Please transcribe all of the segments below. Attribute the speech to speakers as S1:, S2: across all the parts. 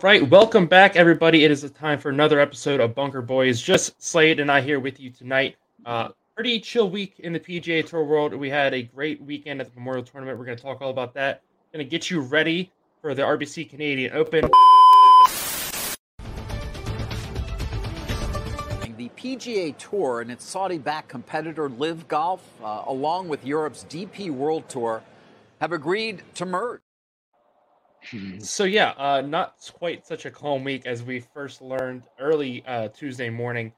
S1: Right, welcome back, everybody. It is the time for another episode of Bunker Boys. Just Slade and I here with you tonight. Uh, pretty chill week in the PGA Tour world. We had a great weekend at the Memorial Tournament. We're going to talk all about that. Going to get you ready for the RBC Canadian Open.
S2: The PGA Tour and its Saudi-backed competitor LIV Golf, uh, along with Europe's DP World Tour, have agreed to merge.
S1: So yeah, uh, not quite such a calm week as we first learned early uh, Tuesday morning.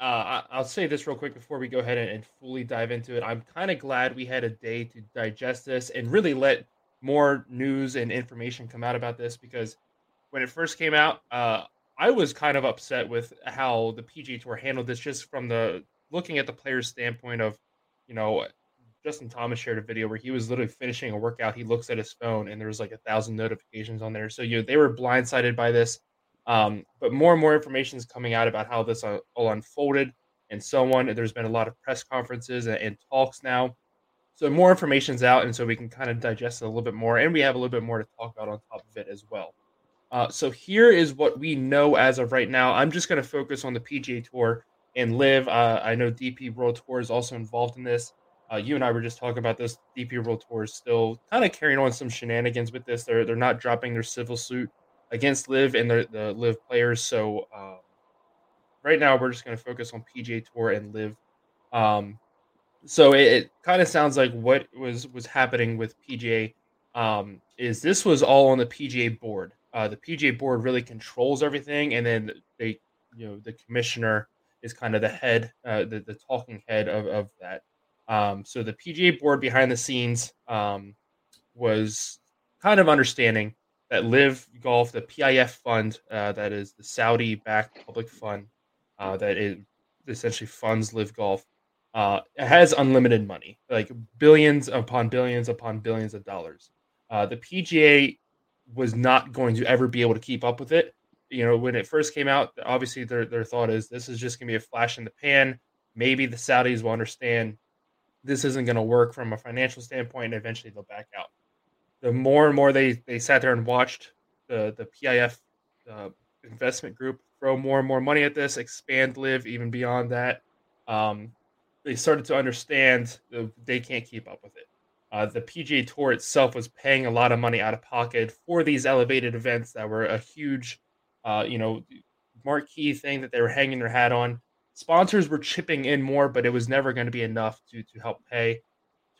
S1: Uh, I- will say this real quick before we go ahead and, and fully dive into it. I'm kind of glad we had a day to digest this and really let more news and information come out about this because when it first came out, uh, I was kind of upset with how the PGA Tour handled this, just from the looking at the player's standpoint of, you know, Justin Thomas shared a video where he was literally finishing a workout. He looks at his phone and there's like a thousand notifications on there. So you know, they were blindsided by this. Um, but more and more information is coming out about how this all unfolded and so on. There's been a lot of press conferences and, and talks now. So more information's out, and so we can kind of digest it a little bit more, and we have a little bit more to talk about on top of it as well. Uh, so here is what we know as of right now. I'm just going to focus on the PGA Tour and LIV. Uh, I know DP World Tour is also involved in this. Uh, you and I were just talking about this. DP World Tour is still kind of carrying on some shenanigans with this. They're they're not dropping their civil suit against LIV and the the LIV players. So um, right now we're just going to focus on PGA Tour and LIV. Um, so it, it kind of sounds like what was was happening with PGA um, is this was all on the PGA board. Uh, the PGA board really controls everything, and then they, you know, the commissioner is kind of the head, uh, the the talking head of of that. Um, so the PGA board behind the scenes um, was kind of understanding that LIV Golf, the PIF fund, uh, that is the Saudi-backed public fund uh, that it essentially funds LIV Golf, uh, has unlimited money, like billions upon billions upon billions of dollars. Uh, the PGA was not going to ever be able to keep up with it. You know, when it first came out, obviously their their thought is this is just going to be a flash in the pan. Maybe the Saudis will understand this isn't going to work from a financial standpoint, and eventually they'll back out. The more and more they they sat there and watched the the PIF uh, investment group throw more and more money at this, expand LIV even beyond that. Um, they started to understand they can't keep up with it. Uh, the PGA Tour itself was paying a lot of money out of pocket for these elevated events that were a huge, uh, you know, marquee thing that they were hanging their hat on sponsors were chipping in more, but it was never going to be enough to to help pay,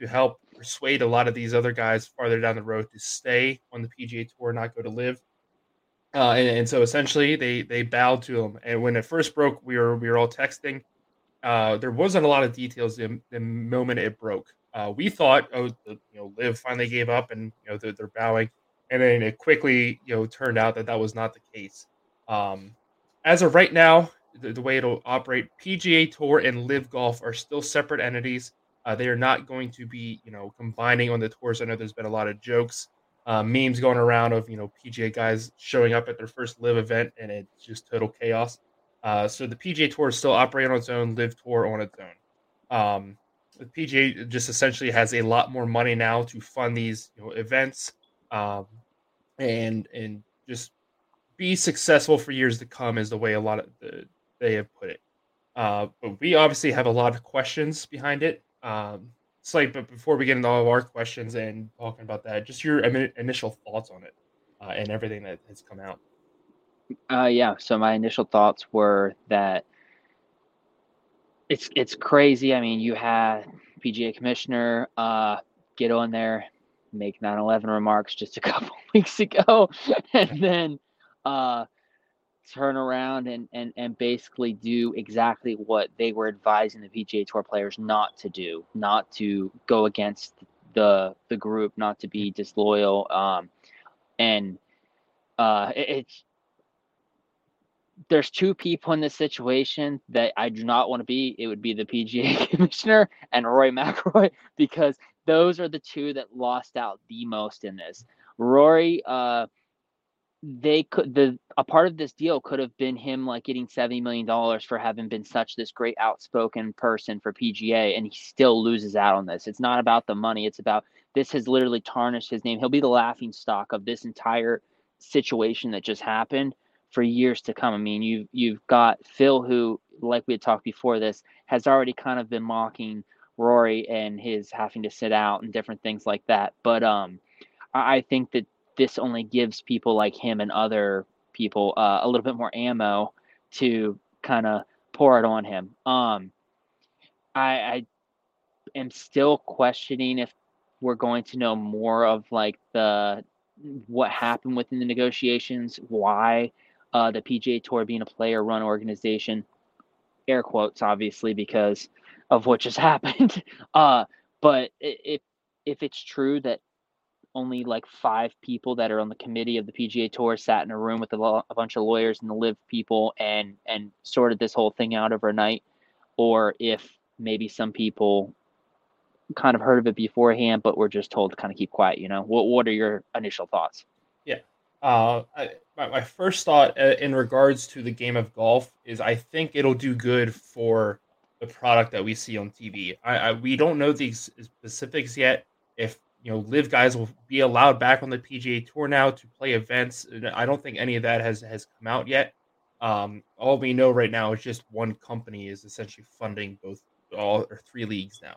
S1: to help persuade a lot of these other guys farther down the road to stay on the PGA Tour, not go to LIV. Uh, and, and, so essentially, they they bowed to him. And when it first broke, we were we were all texting. Uh, there wasn't a lot of details the, the moment it broke. Uh, we thought, oh, the, you know, LIV finally gave up, and you know they're, they're, bowing. And then it quickly, you know, turned out that that was not the case. Um, as of right now, the, the way it'll operate. PGA Tour and LIV Golf are still separate entities. Uh, they are not going to be, you know, combining on the tours. I know there's been a lot of jokes, uh, memes going around of, you know, PGA guys showing up at their first LIV event and it's just total chaos. Uh, so the PGA Tour is still operating on its own, LIV Tour on its own. Um, the PGA just essentially has a lot more money now to fund these, you know, events, um, and and just be successful for years to come is the way a lot of the they have put it. Uh, but we obviously have a lot of questions behind it. Um, like, but before we get into all of our questions and talking about that, just your initial thoughts on it uh, and everything that has come out.
S3: Uh, yeah. So my initial thoughts were that it's it's crazy. I mean, you had PGA commissioner uh, get on there, make 9/11 remarks just a couple weeks ago, and then uh, turn around and, and, and basically do exactly what they were advising the PGA Tour players not to do, not to go against the the group, not to be disloyal. Um, and uh, it, it's there's two people in this situation that I do not want to be. It would be the PGA commissioner and Rory McIlroy because those are the two that lost out the most in this. Rory, uh, they could the a part of this deal could have been him like getting 70 million dollars for having been such this great outspoken person for PGA and he still loses out on this. It's not about the money, it's about this has literally tarnished his name. He'll be the laughing stock of this entire situation that just happened for years to come. I mean, you you've got Phil, who, like we had talked before this, has already kind of been mocking Rory and his having to sit out and different things like that. But um, I, I think that this only gives people like him and other people uh, a little bit more ammo to kind of pour it on him. Um, I, I am still questioning if we're going to know more of like the what happened within the negotiations, why uh, the PGA Tour being a player run organization, air quotes, obviously, because of what just happened. Uh, but if, if it's true that only like five people that are on the committee of the PGA Tour sat in a room with a, lo- a bunch of lawyers and the LIV people and and sorted this whole thing out overnight, or if maybe some people kind of heard of it beforehand, but were just told to kind of keep quiet. You know, what what are your initial thoughts?
S1: Yeah, uh, I, my, my first thought uh, in regards to the game of golf is I think it'll do good for the product that we see on TV. I, I we don't know the specifics yet. If you know, LIV guys will be allowed back on the PGA Tour now to play events. I don't think any of that has has come out yet. Um, all we know right now is just one company is essentially funding both all or three leagues now.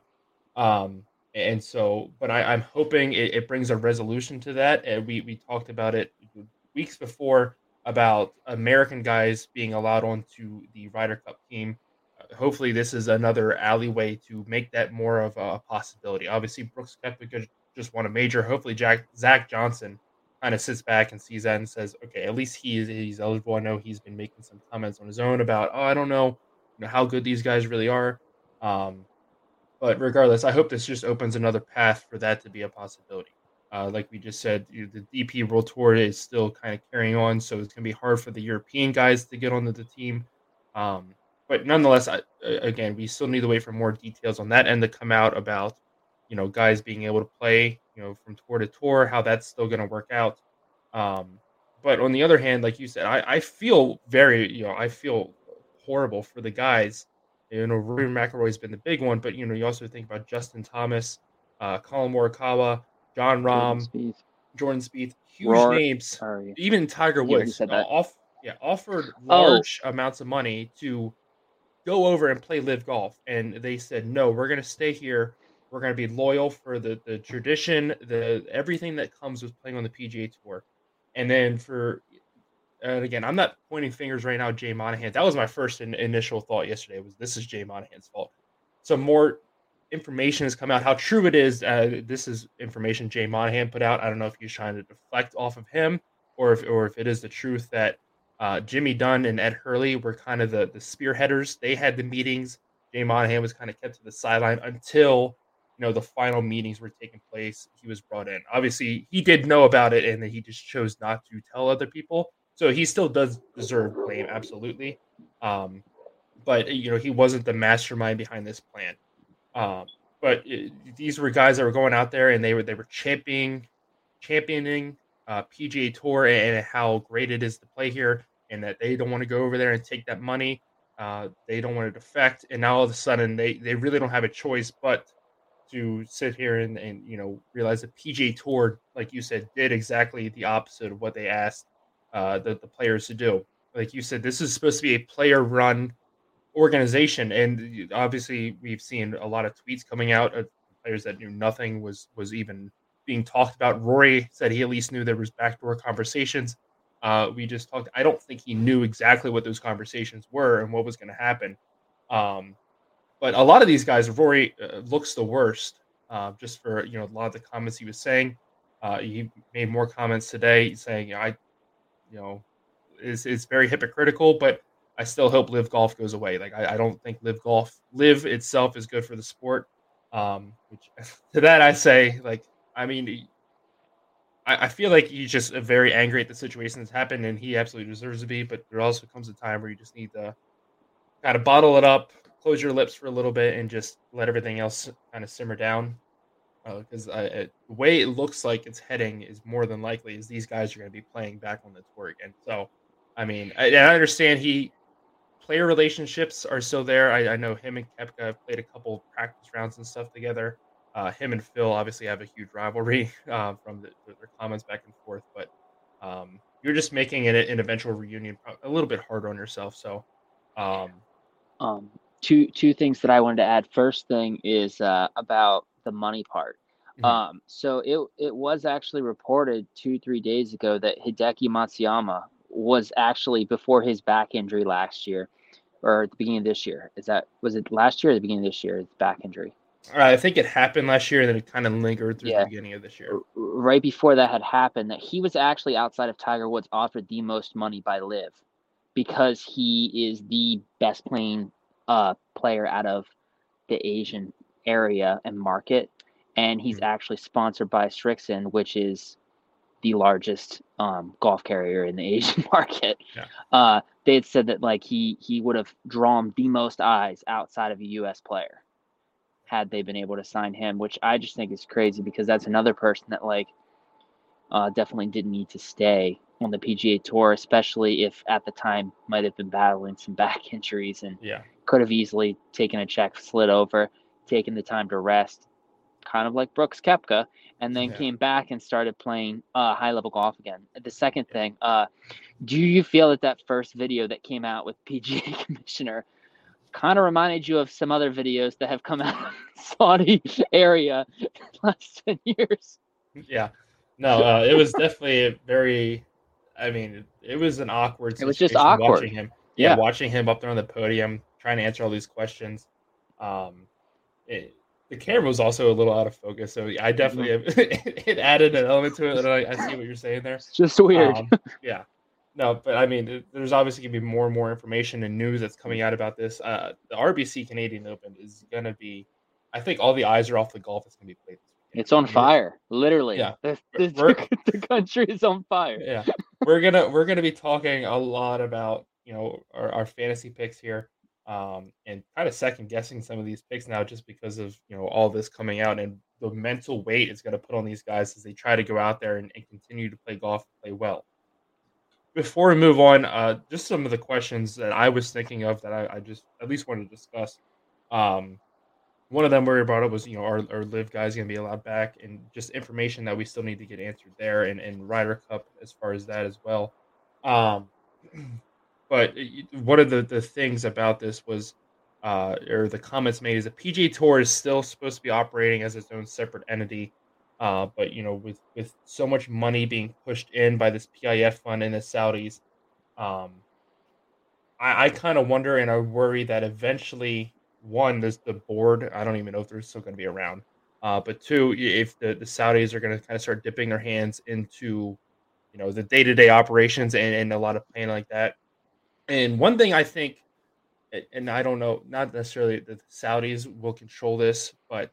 S1: Um, and so, but I, am hoping it, it, brings a resolution to that. And we we talked about it weeks before about American guys being allowed onto the Ryder Cup team. Hopefully, this is another alleyway to make that more of a possibility. Obviously, Brooks kept Koepka just won a major. Hopefully, Jack Zach Johnson kind of sits back and sees that and says, "Okay, at least he is he's eligible." I know he's been making some comments on his own about, "Oh, I don't know, you know how good these guys really are." Um, but regardless, I hope this just opens another path for that to be a possibility. Uh, like we just said, you know, the DP World Tour is still kind of carrying on, so it's going to be hard for the European guys to get onto the team. Um, but nonetheless, I, again, we still need to wait for more details on that end to come out about, you know, guys being able to play, you know, from tour to tour, how that's still going to work out. Um, but on the other hand, like you said, I, I feel very, you know, I feel horrible for the guys you know, Rory McIlroy's been the big one, but you know, you also think about Justin Thomas, uh, Collin Morikawa, Jon Rahm, Jordan Spieth, Jordan huge Roar, names. Sorry. Even Tiger Woods uh, off, yeah, offered oh. large oh. amounts of money to go over and play LIV golf, and they said no, we're going to stay here. We're going to be loyal for the the tradition, the everything that comes with playing on the PGA Tour. And then for and again, I'm not pointing fingers right now, Jay Monahan. That was my first in, initial thought yesterday. Was this is Jay Monahan's fault? Some more information has come out. How true it is, uh, this is information Jay Monahan put out. I don't know if he's trying to deflect off of him, or if or if it is the truth that uh, Jimmy Dunne and Ed Hurley were kind of the the spearheaders. They had the meetings. Jay Monahan was kind of kept to the sideline until you know the final meetings were taking place. He was brought in. Obviously, he did know about it, and then he just chose not to tell other people. So he still does deserve blame, absolutely. Um, but you know, he wasn't the mastermind behind this plan. Um, but it, these were guys that were going out there and they were they were championing championing uh, PGA Tour and how great it is to play here, and that they don't want to go over there and take that money. Uh, they don't want to defect, and now all of a sudden they they really don't have a choice but to sit here and, and you know realize that PGA Tour, like you said, did exactly the opposite of what they asked uh, the, the players to do. Like you said, this is supposed to be a player run organization, and obviously we've seen a lot of tweets coming out of players that knew nothing was was even being talked about. Rory said he at least knew there was backdoor conversations. Uh, we just talked. I don't think he knew exactly what those conversations were and what was going to happen. Um, but a lot of these guys, Rory uh, looks the worst. Uh, just for you know a lot of the comments he was saying. Uh, he made more comments today saying, "I you know, is is very hypocritical, but I still hope LIV golf goes away. Like I, I don't think LIV golf LIV itself is good for the sport. Um, which to that I say, like, I mean, I, I feel like he's just very angry at the situation that's happened, and he absolutely deserves to be. But there also comes a time where you just need to kind of bottle it up, close your lips for a little bit, and just let everything else kind of simmer down because uh, the way it looks like it's heading is more than likely is these guys are going to be playing back on the tour again. So, I mean, I, I understand he player relationships are still there. I, I, know him and Koepka have played a couple practice rounds and stuff together. Uh, him and Phil obviously have a huge rivalry uh, from the, their comments back and forth, but um, you're just making an eventual reunion a little bit harder on yourself. So, um,
S3: um, two two things that I wanted to add. First thing is uh, about the money part. Mm-hmm. Um, so it it was actually reported two three days ago that Hideki Matsuyama was actually before his back injury last year, or at the beginning of this year. Is that was it last year or the beginning of this year? His back injury.
S1: I think it happened last year, and then it kind of lingered through yeah. the beginning of this year.
S3: Right before that had happened, that he was actually outside of Tiger Woods offered the most money by LIV, because he is the best playing uh, player out of the Asian area and market, and he's mm-hmm. actually sponsored by Srixon, which is the largest um, golf carrier in the Asian market. Yeah. Uh, they had said that like he he would have drawn the most eyes outside of a U.S. player had they been able to sign him, which I just think is crazy because that's another person that like uh, definitely didn't need to stay on the PGA Tour, especially if at the time might have been battling some back injuries and
S1: yeah.
S3: could have easily taken a check, slid over, taken the time to rest, kind of like Brooks Koepka, and then yeah. came back and started playing uh, high level golf again. The second thing, uh, do you feel that that first video that came out with PGA Commissioner kind of reminded you of some other videos that have come out of Saudi area last 10 years?
S1: Yeah. No, uh, it was definitely very. I mean, it was an awkward.
S3: It was just awkward
S1: watching him. Yeah, yeah, watching him up there on the podium, trying to answer all these questions. Um, it, the camera was also a little out of focus, so I definitely mm-hmm. it added an element to it. I, I, see what you're saying there. It's
S3: just weird.
S1: Um, yeah, no, but I mean, there's obviously gonna be more and more information and news that's coming out about this. Uh, the RBC Canadian Open is gonna be. I think all the eyes are off the golf that's gonna be played.
S3: It's on fire, literally. Yeah, the, the, the, country is on fire.
S1: Yeah, we're gonna we're gonna be talking a lot about you know our, our fantasy picks here, um, and kind of second guessing some of these picks now just because of you know all this coming out and the mental weight it's going to put on these guys as they try to go out there and, and continue to play golf and play well. Before we move on, uh, just some of the questions that I was thinking of that I, I just at least want to discuss. Um, one of them we brought up was you know our, our LIV guys going to be allowed back and just information that we still need to get answered there and, and Ryder Cup as far as that as well. Um, but one of the, the things about this was uh, or the comments made is the PGA Tour is still supposed to be operating as its own separate entity. Uh, but you know, with with so much money being pushed in by this PIF fund and the Saudis, um, I, I kind of wonder and I worry that eventually one, there's the board. I don't even know if they're still going to be around. Uh, but two, if the, the Saudis are going to kind of start dipping their hands into, you know, the day to day operations and, and a lot of planning like that. And one thing I think, and I don't know, not necessarily the Saudis will control this, but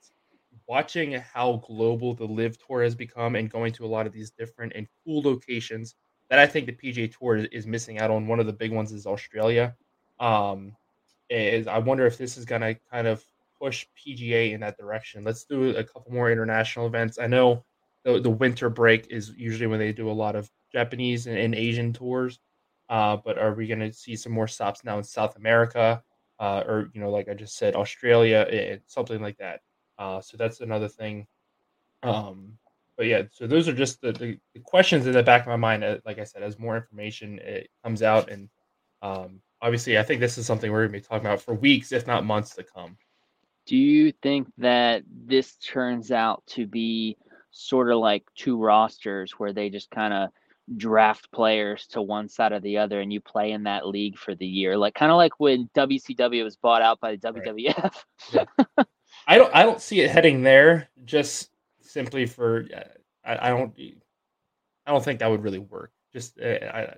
S1: watching how global the LIV tour has become and going to a lot of these different and cool locations that I think the PGA Tour is missing out on. One of the big ones is Australia. Um, is I wonder if this is going to kind of push PGA in that direction. Let's do a couple more international events. I know the, the winter break is usually when they do a lot of Japanese and, and Asian tours, uh, but are we going to see some more stops now in South America, uh, or you know, like I just said, Australia, it, something like that. Uh, so that's another thing. Um, but yeah, so those are just the, the, the, questions in the back of my mind. Uh, like I said, as more information it comes out and um, obviously, I think this is something we're going to be talking about for weeks, if not months to come.
S3: Do you think that this turns out to be sort of like two rosters where they just kind of draft players to one side or the other and you play in that league for the year? Like kind of like when WCW was bought out by the WWF. Right.
S1: Yeah. I don't I don't see it heading there just simply for I, I don't I don't think that would really work. Just uh, I,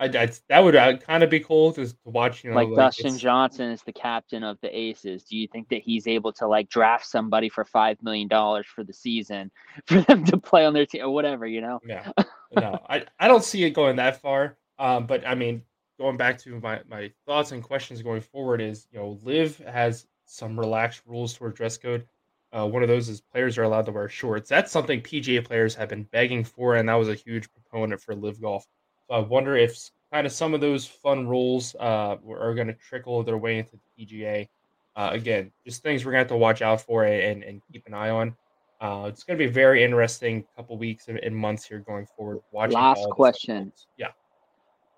S1: I, I that would uh, kind of be cool to, to watch. You know,
S3: like, like Dustin Johnson is the captain of the Aces. Do you think that he's able to like draft somebody for five million dollars for the season for them to play on their team or whatever? You know?
S1: Yeah. No, I I don't see it going that far. Um, but I mean, going back to my my thoughts and questions going forward is you know, LIV has some relaxed rules toward dress code. Uh, one of those is players are allowed to wear shorts. That's something PGA players have been begging for, and that was a huge proponent for LIV Golf. I wonder if kind of some of those fun rules uh, are going to trickle their way into the PGA. Uh, again, just things we're going to have to watch out for and, and keep an eye on. Uh, it's going to be a very interesting couple weeks and, and, months here going forward.
S3: Watching Last question.
S1: Yeah.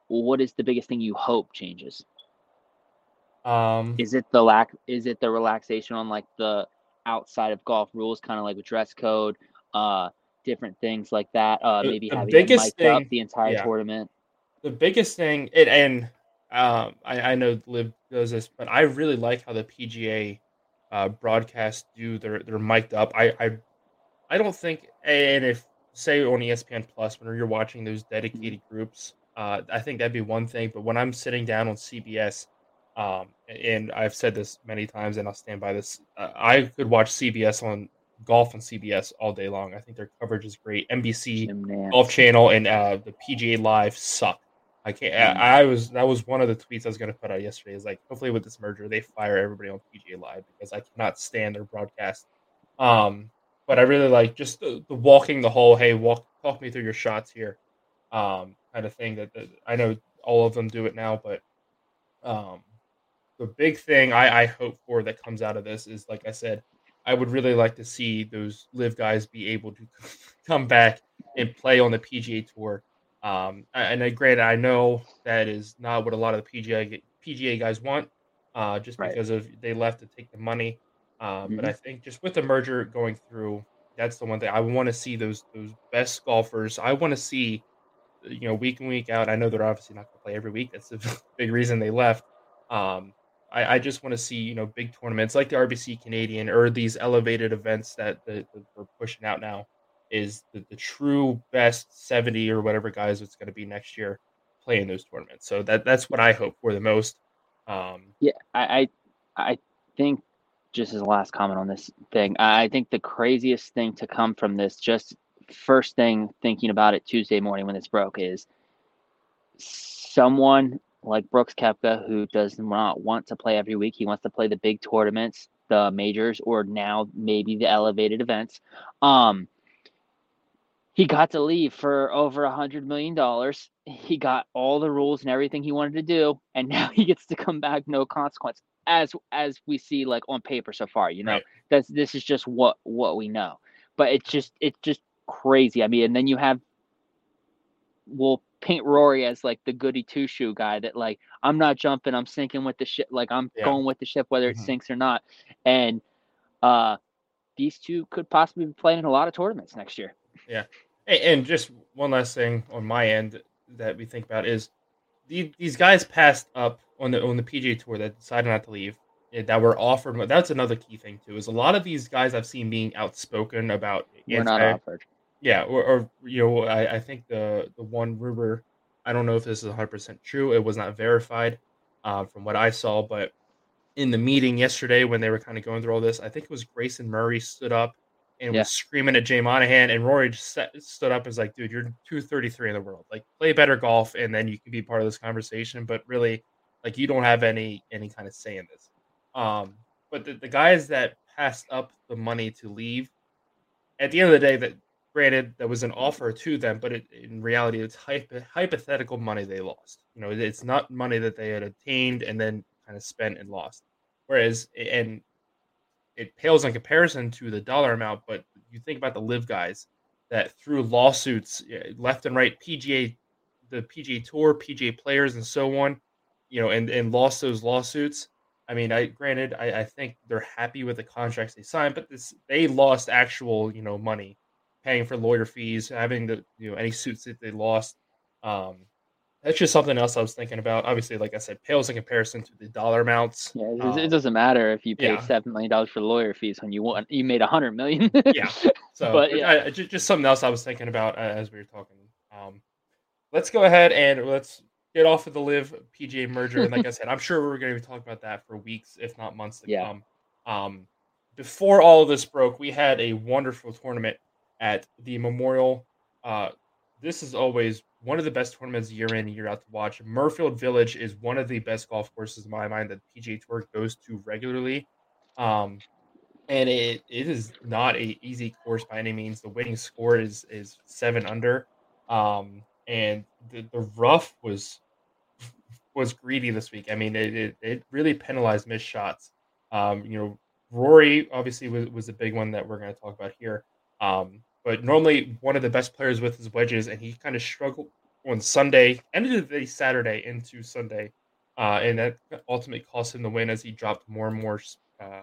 S3: What is the biggest thing you hope changes?
S1: Um,
S3: is it the lack? Is it the relaxation on like the outside of golf rules, kind of like with dress code, uh, different things like that? Uh, maybe the having biggest thing, up the entire yeah, tournament.
S1: The biggest thing, it, and um, I, I know LIV does this, but I really like how the PGA uh, broadcast do their they're mic'd up. I, I I don't think, and if say on ESPN Plus when you're watching those dedicated groups, uh, I think that'd be one thing. But when I'm sitting down on CBS, um, and I've said this many times, and I'll stand by this. Uh, I could watch CBS on golf on CBS all day long. I think their coverage is great. NBC Golf Channel and uh, the PGA Live suck. I can't. I, mm. I, was that was one of the tweets I was going to put out yesterday. Is like, hopefully with this merger, they fire everybody on PGA Live because I cannot stand their broadcast. Um, but I really like just the, the walking the whole. Hey, walk, talk me through your shots here, um, kind of thing. That, that I know all of them do it now, but um, the big thing I, I hope for that comes out of this is, like I said, I would really like to see those LIV guys be able to come back and play on the PGA Tour. Um, and I, granted, I know that is not what a lot of the PGA PGA guys want, uh, just right. because of they left to take the money. Um, mm-hmm. But I think just with the merger going through, that's the one thing I want to see those those best golfers. I want to see, you know, week in week out. I know they're obviously not going to play every week. That's the big reason they left. Um, I, I just want to see you know big tournaments like the RBC Canadian or these elevated events that, that, that we're pushing out now is the, the true best 70 or whatever guys it's going to be next year playing those tournaments. So that that's what I hope for the most. Um,
S3: yeah, I, I I think just as a last comment on this thing, I think the craziest thing to come from this, just first thing thinking about it Tuesday morning when this broke, is someone like Brooks Koepka, who does not want to play every week. He wants to play the big tournaments, the majors, or now maybe the elevated events. Um, he got to leave for over a hundred million dollars. He got all the rules and everything he wanted to do, and now he gets to come back no consequence. As as we see like on paper so far, you know, right. that's this is just what what we know. But it's just it's just crazy. I mean, and then you have well paint Rory as like the goody two shoe guy that like I'm not jumping, I'm sinking with the ship, like I'm yeah. going with the ship whether it mm-hmm. sinks or not. And uh these two could possibly be playing in a lot of tournaments next year.
S1: Yeah. And just one last thing on my end that we think about is these guys passed up on the on the PGA tour that decided not to leave eh, that were offered. That's another key thing too. Is a lot of these guys I've seen being outspoken about.
S3: We're not offered.
S1: Yeah, or, or you know, I, I think the the one rumor, I don't know if this is 100 percent true. It was not verified uh, from what I saw, but in the meeting yesterday when they were kind of going through all this, I think it was Grayson Murray stood up and yeah. was screaming at Jay Monahan, and Rory just set, stood up and was like, "Dude, you're 233 in the world. Like, play better golf, and then you can be part of this conversation." But really, like, you don't have any any kind of say in this. Um, but the, the guys that passed up the money to leave, at the end of the day, that Granted, that was an offer to them, but it, in reality, it's hypo- hypothetical money they lost. You know, it's not money that they had obtained and then kind of spent and lost. Whereas, and it pales in comparison to the dollar amount. But you think about the LIV guys that through lawsuits left and right, PGA, the PGA Tour, PGA players, and so on, you know, and and lost those lawsuits. I mean, I granted, I, I think they're happy with the contracts they signed, but this they lost actual, you know, money paying for lawyer fees, having the you know any suits that they lost. Um, that's just something else I was thinking about. Obviously, like I said, pales in comparison to the dollar amounts.
S3: Yeah, it, um, it doesn't matter if you pay yeah. seven million dollars for lawyer fees when you want you made a hundred million.
S1: yeah. So, but yeah, I, just, just something else I was thinking about uh, as we were talking. Um, let's go ahead and let's get off of the LIV PGA merger. And like I said, I'm sure we're going to be talking about that for weeks, if not months to yeah. come. Um, before all of this broke, we had a wonderful tournament at the Memorial. Uh, this is always one of the best tournaments year in year out to watch. Muirfield Village is one of the best golf courses in my mind that PGA Tour goes to regularly. Um, and it, it is not a easy course by any means. The winning score is is seven under, um, and the, the rough was was greedy this week. I mean, it, it, it really penalized missed shots. Um, you know, Rory obviously was, was a big one that we're going to talk about here. Um, but normally one of the best players with his wedges, and he kind of struggled on Sunday, ended the day Saturday into Sunday, uh, and that ultimately cost him the win as he dropped more and more uh,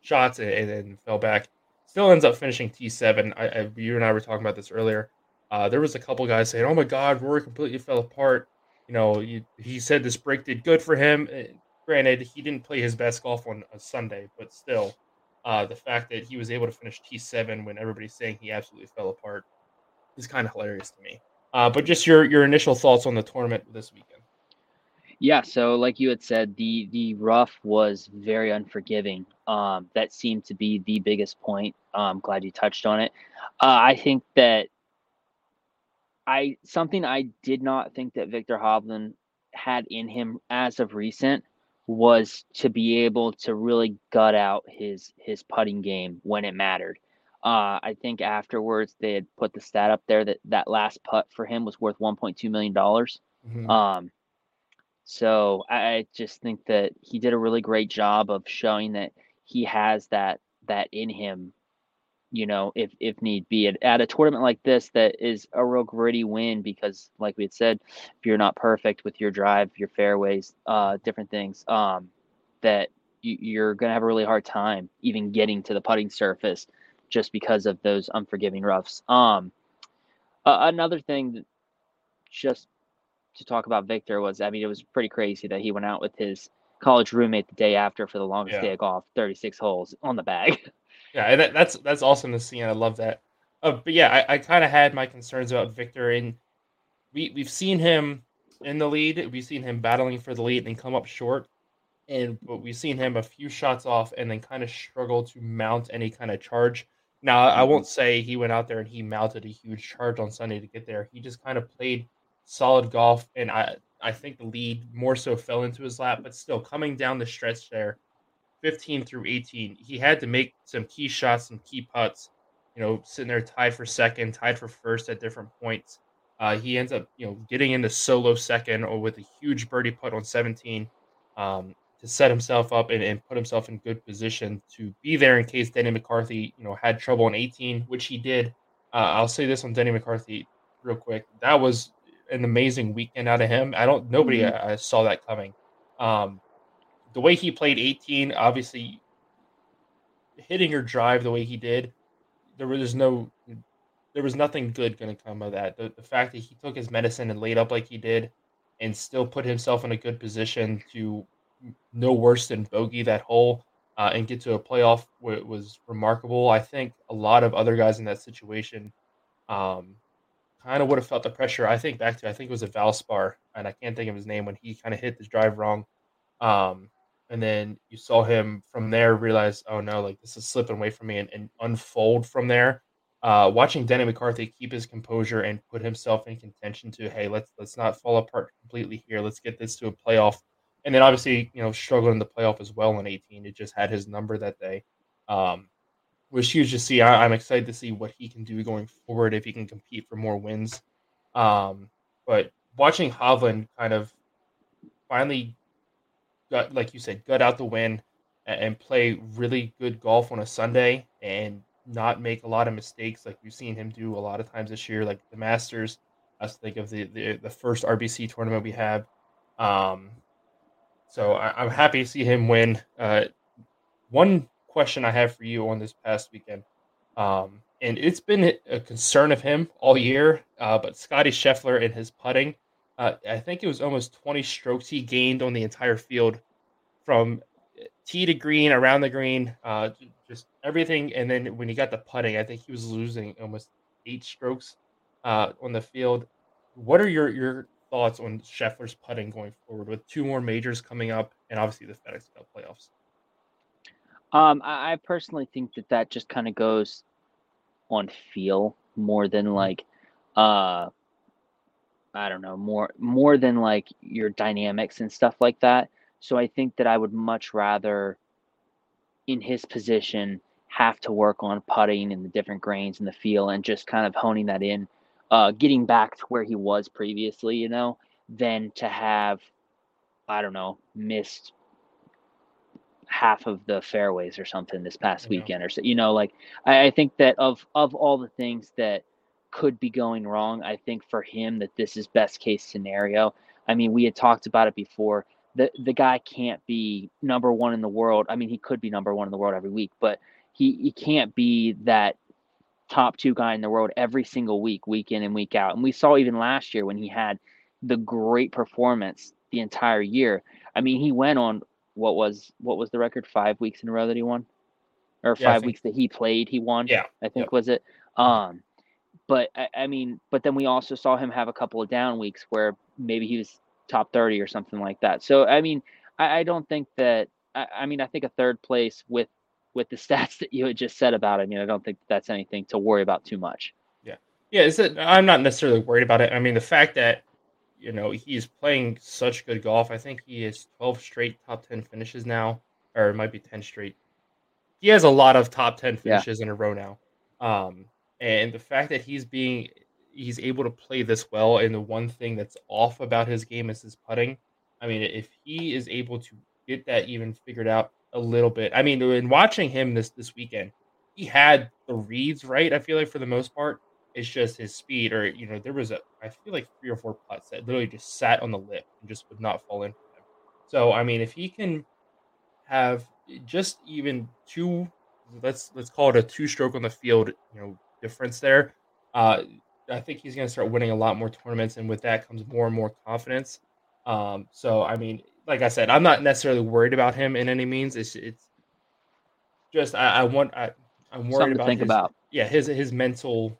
S1: shots and, then fell back. Still ends up finishing T7. I, I, you and I were talking about this earlier. Uh, there was a couple guys saying, "Oh my God, Rory completely fell apart." You know, he, he said this break did good for him. Eh, granted, he didn't play his best golf on a Sunday, but still, uh, the fact that he was able to finish T7 when everybody's saying he absolutely fell apart is kind of hilarious to me. Uh, but just your your initial thoughts on the tournament this weekend.
S3: Yeah, so like you had said, the the rough was very unforgiving. Um, that seemed to be the biggest point. I'm glad you touched on it. Uh, I think that I something I did not think that Viktor Hovland had in him as of recent was to be able to really gut out his his putting game when it mattered. Uh, I think afterwards they had put the stat up there that that last putt for him was worth 1.2 million dollars. Mm-hmm. Um, so I just think that he did a really great job of showing that he has that that in him you know, if if need be. At, at a tournament like this, that is a real gritty win because, like we had said, if you're not perfect with your drive, your fairways, uh, different things, um, that you, you're gonna have a really hard time even getting to the putting surface just because of those unforgiving roughs. Um, uh, another thing, that just to talk about Viktor was, I mean, it was pretty crazy that he went out with his college roommate the day after for the longest yeah. day of golf, 36 holes on the bag.
S1: Yeah, that, that's that's awesome to see, and I love that. Uh, but yeah, I, I kind of had my concerns about Viktor, and we we've seen him in the lead. We've seen him battling for the lead and then come up short, and but we've seen him a few shots off and then kind of struggle to mount any kind of charge. Now, I mm-hmm. won't say he went out there and he mounted a huge charge on Sunday to get there. He just kind of played solid golf, and I I think the lead more so fell into his lap, but still coming down the stretch there 15 through 18, he had to make some key shots, some key putts. You know, sitting there tied for second, tied for first at different points. Uh, he ends up, you know, getting into solo second or with a huge birdie putt on 17 um, to set himself up and, and put himself in good position to be there in case Denny McCarthy, you know, had trouble on 18, which he did. Uh, I'll say this on Denny McCarthy real quick. That was an amazing weekend out of him. I don't, nobody mm-hmm. uh, saw that coming. Um, the way he played 18, obviously hitting your drive the way he did, there was no there was nothing good going to come of that. The, the fact that he took his medicine and laid up like he did and still put himself in a good position to no worse than bogey that hole uh, and get to a playoff was remarkable. I think a lot of other guys in that situation um, kind of would have felt the pressure. I think back to I think it was a Valspar, and I can't think of his name when he kind of hit the drive wrong. Um, and then you saw him from there realize, oh no, like this is slipping away from me, and, and unfold from there. Uh, watching Denny McCarthy keep his composure and put himself in contention to, hey, let's let's not fall apart completely here. Let's get this to a playoff. And then obviously, you know, struggling in the playoff as well in 18. It just had his number that day. Um, was huge to see. I, am excited to see what he can do going forward if he can compete for more wins. Um, but watching Hovland kind of finally like you said, gut out the win and play really good golf on a Sunday and not make a lot of mistakes like we've seen him do a lot of times this year, like the Masters. I think of the, the, the first RBC tournament we had. Um, so I, am happy to see him win. Uh, one question I have for you on this past weekend, um, and it's been a concern of him all year, uh, but Scotty Scheffler and his putting uh, I think it was almost 20 strokes he gained on the entire field from tee to green, around the green, uh, just everything. And then when he got the putting, I think he was losing almost eight strokes uh, on the field. What are your, your thoughts on Scheffler's putting going forward with two more majors coming up and obviously the FedEx Cup playoffs?
S3: Um, I, I personally think that that just kind of goes on feel more than mm-hmm. like uh I don't know, more more than like your dynamics and stuff like that. So I think that I would much rather in his position have to work on putting and the different grains and the feel and just kind of honing that in, uh, getting back to where he was previously, you know, than to have, I don't know, missed half of the fairways or something this past yeah. weekend or so. You know, like I, I think that of of all the things that could be going wrong, I think for him that this is best case scenario. I mean, we had talked about it before. The the guy can't be number one in the world. I mean, he could be number one in the world every week, but he he can't be that top two guy in the world every single week, week in and week out. And we saw even last year when he had the great performance the entire year. I mean, he went on what was what was the record five weeks in a row that he won, or yeah, five weeks that he played, he won.
S1: Yeah,
S3: I think yep. was it. Um, but I, I, mean, but then we also saw him have a couple of down weeks where maybe he was top thirty or something like that. So I mean, I, I don't think that. I, I mean, I think a third place with with the stats that you had just said about it, I mean, I don't think that's anything to worry about too much.
S1: Yeah, yeah. Is it? I'm not necessarily worried about it. I mean, the fact that you know, he's playing such good golf. I think he has 12 straight top 10 finishes now, or it might be 10 straight. He has a lot of top 10 finishes yeah. in a row now. Um, and the fact that he's being he's able to play this well and the one thing that's off about his game is his putting. I mean, if he is able to get that even figured out a little bit. I mean, in watching him this this weekend, he had the reads right, I feel like for the most part. It's just his speed, or you know, there was a I feel like three or four putts that literally just sat on the lip and just would not fall in for him. So I mean, if he can have just even two, let's let's call it a two stroke on the field, you know, difference there. Uh, I think he's going to start winning a lot more tournaments, and with that comes more and more confidence. Um, so I mean, like I said, I'm not necessarily worried about him in any means. It's it's just I, I want I, I'm worried about
S3: think
S1: his,
S3: about.
S1: Yeah, his his mental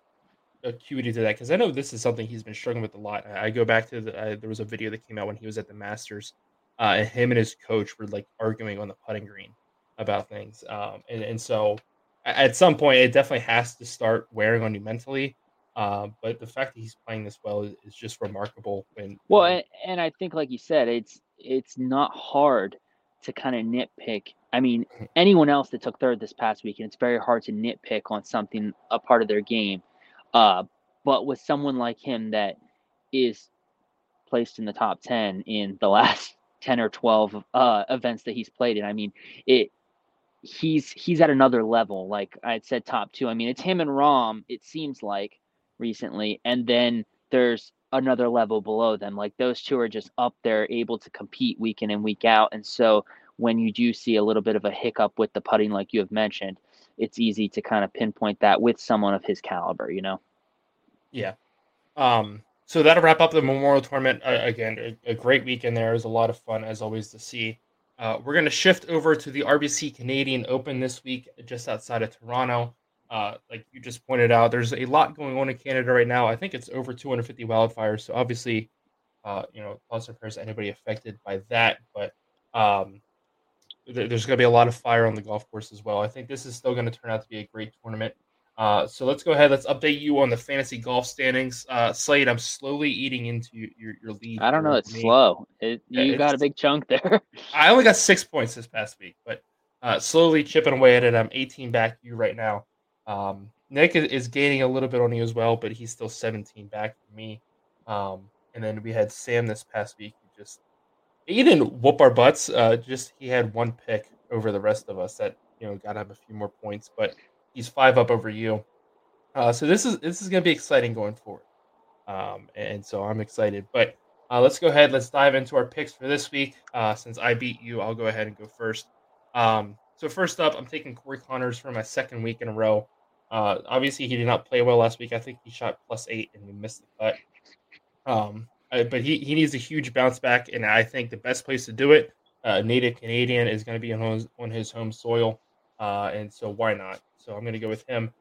S1: acuity to that because I know this is something he's been struggling with a lot. I, I go back to the, uh, there was a video that came out when he was at the Masters, uh, and him and his coach were like arguing on the putting green about things, um, and and so at some point it definitely has to start wearing on you mentally. Uh, but the fact that he's playing this well is, is just remarkable. When
S3: well, and, and I think like you said, it's it's not hard to kind of nitpick. I mean, anyone else that took third this past weekend, it's very hard to nitpick on something a part of their game uh, but with someone like him that is placed in the top 10 in the last 10 or 12 uh, events that he's played in, I mean, it he's he's at another level. Like I said, top two. I mean, it's him and Rahm. It seems like recently, and then there's another level below them. Like those two are just up there, able to compete week in and week out. And so when you do see a little bit of a hiccup with the putting, like you have mentioned, it's easy to kind of pinpoint that with someone of his caliber, you know?
S1: Yeah. Um, so that'll wrap up the Memorial Tournament. Uh, again, a, a, great weekend there. It was a lot of fun, as always, to see. Uh, we're going to shift over to the RBC Canadian Open this week, just outside of Toronto. Uh, like you just pointed out, there's a lot going on in Canada right now. I think it's over 250 wildfires. So obviously, uh, you know, thoughts and prayers to anybody affected by that. But um, there's going to be a lot of fire on the golf course as well. I think this is still going to turn out to be a great tournament. Uh, so let's go ahead. Let's update you on the fantasy golf standings. Uh, Slade, I'm slowly eating into your, your lead.
S3: I don't know. It's me. slow. It, you yeah, got a big chunk there.
S1: I only got six points this past week, but uh, slowly chipping away at it. I'm 18 back you right now. Um, Nick is, is, gaining a little bit on you as well, but he's still 17 back from me. Um, and then we had Sam this past week who just he didn't whoop our butts. Uh, just he had one pick over the rest of us that you know got to have a few more points, but he's five up over you. Uh, so this is this is going to be exciting going forward, um, and so I'm excited. But uh, let's go ahead. Let's dive into our picks for this week. Uh, since I beat you, I'll go ahead and go first. Um, so first up, I'm taking Corey Conners for my second week in a row. Uh, obviously, he did not play well last week. I think he shot plus eight and we missed the cut. Um, uh, but he, he needs a huge bounce back, and I think the best place to do it, uh, native Canadian, is going to be on his, on his home soil, uh, and so why not? So I'm going to go with him.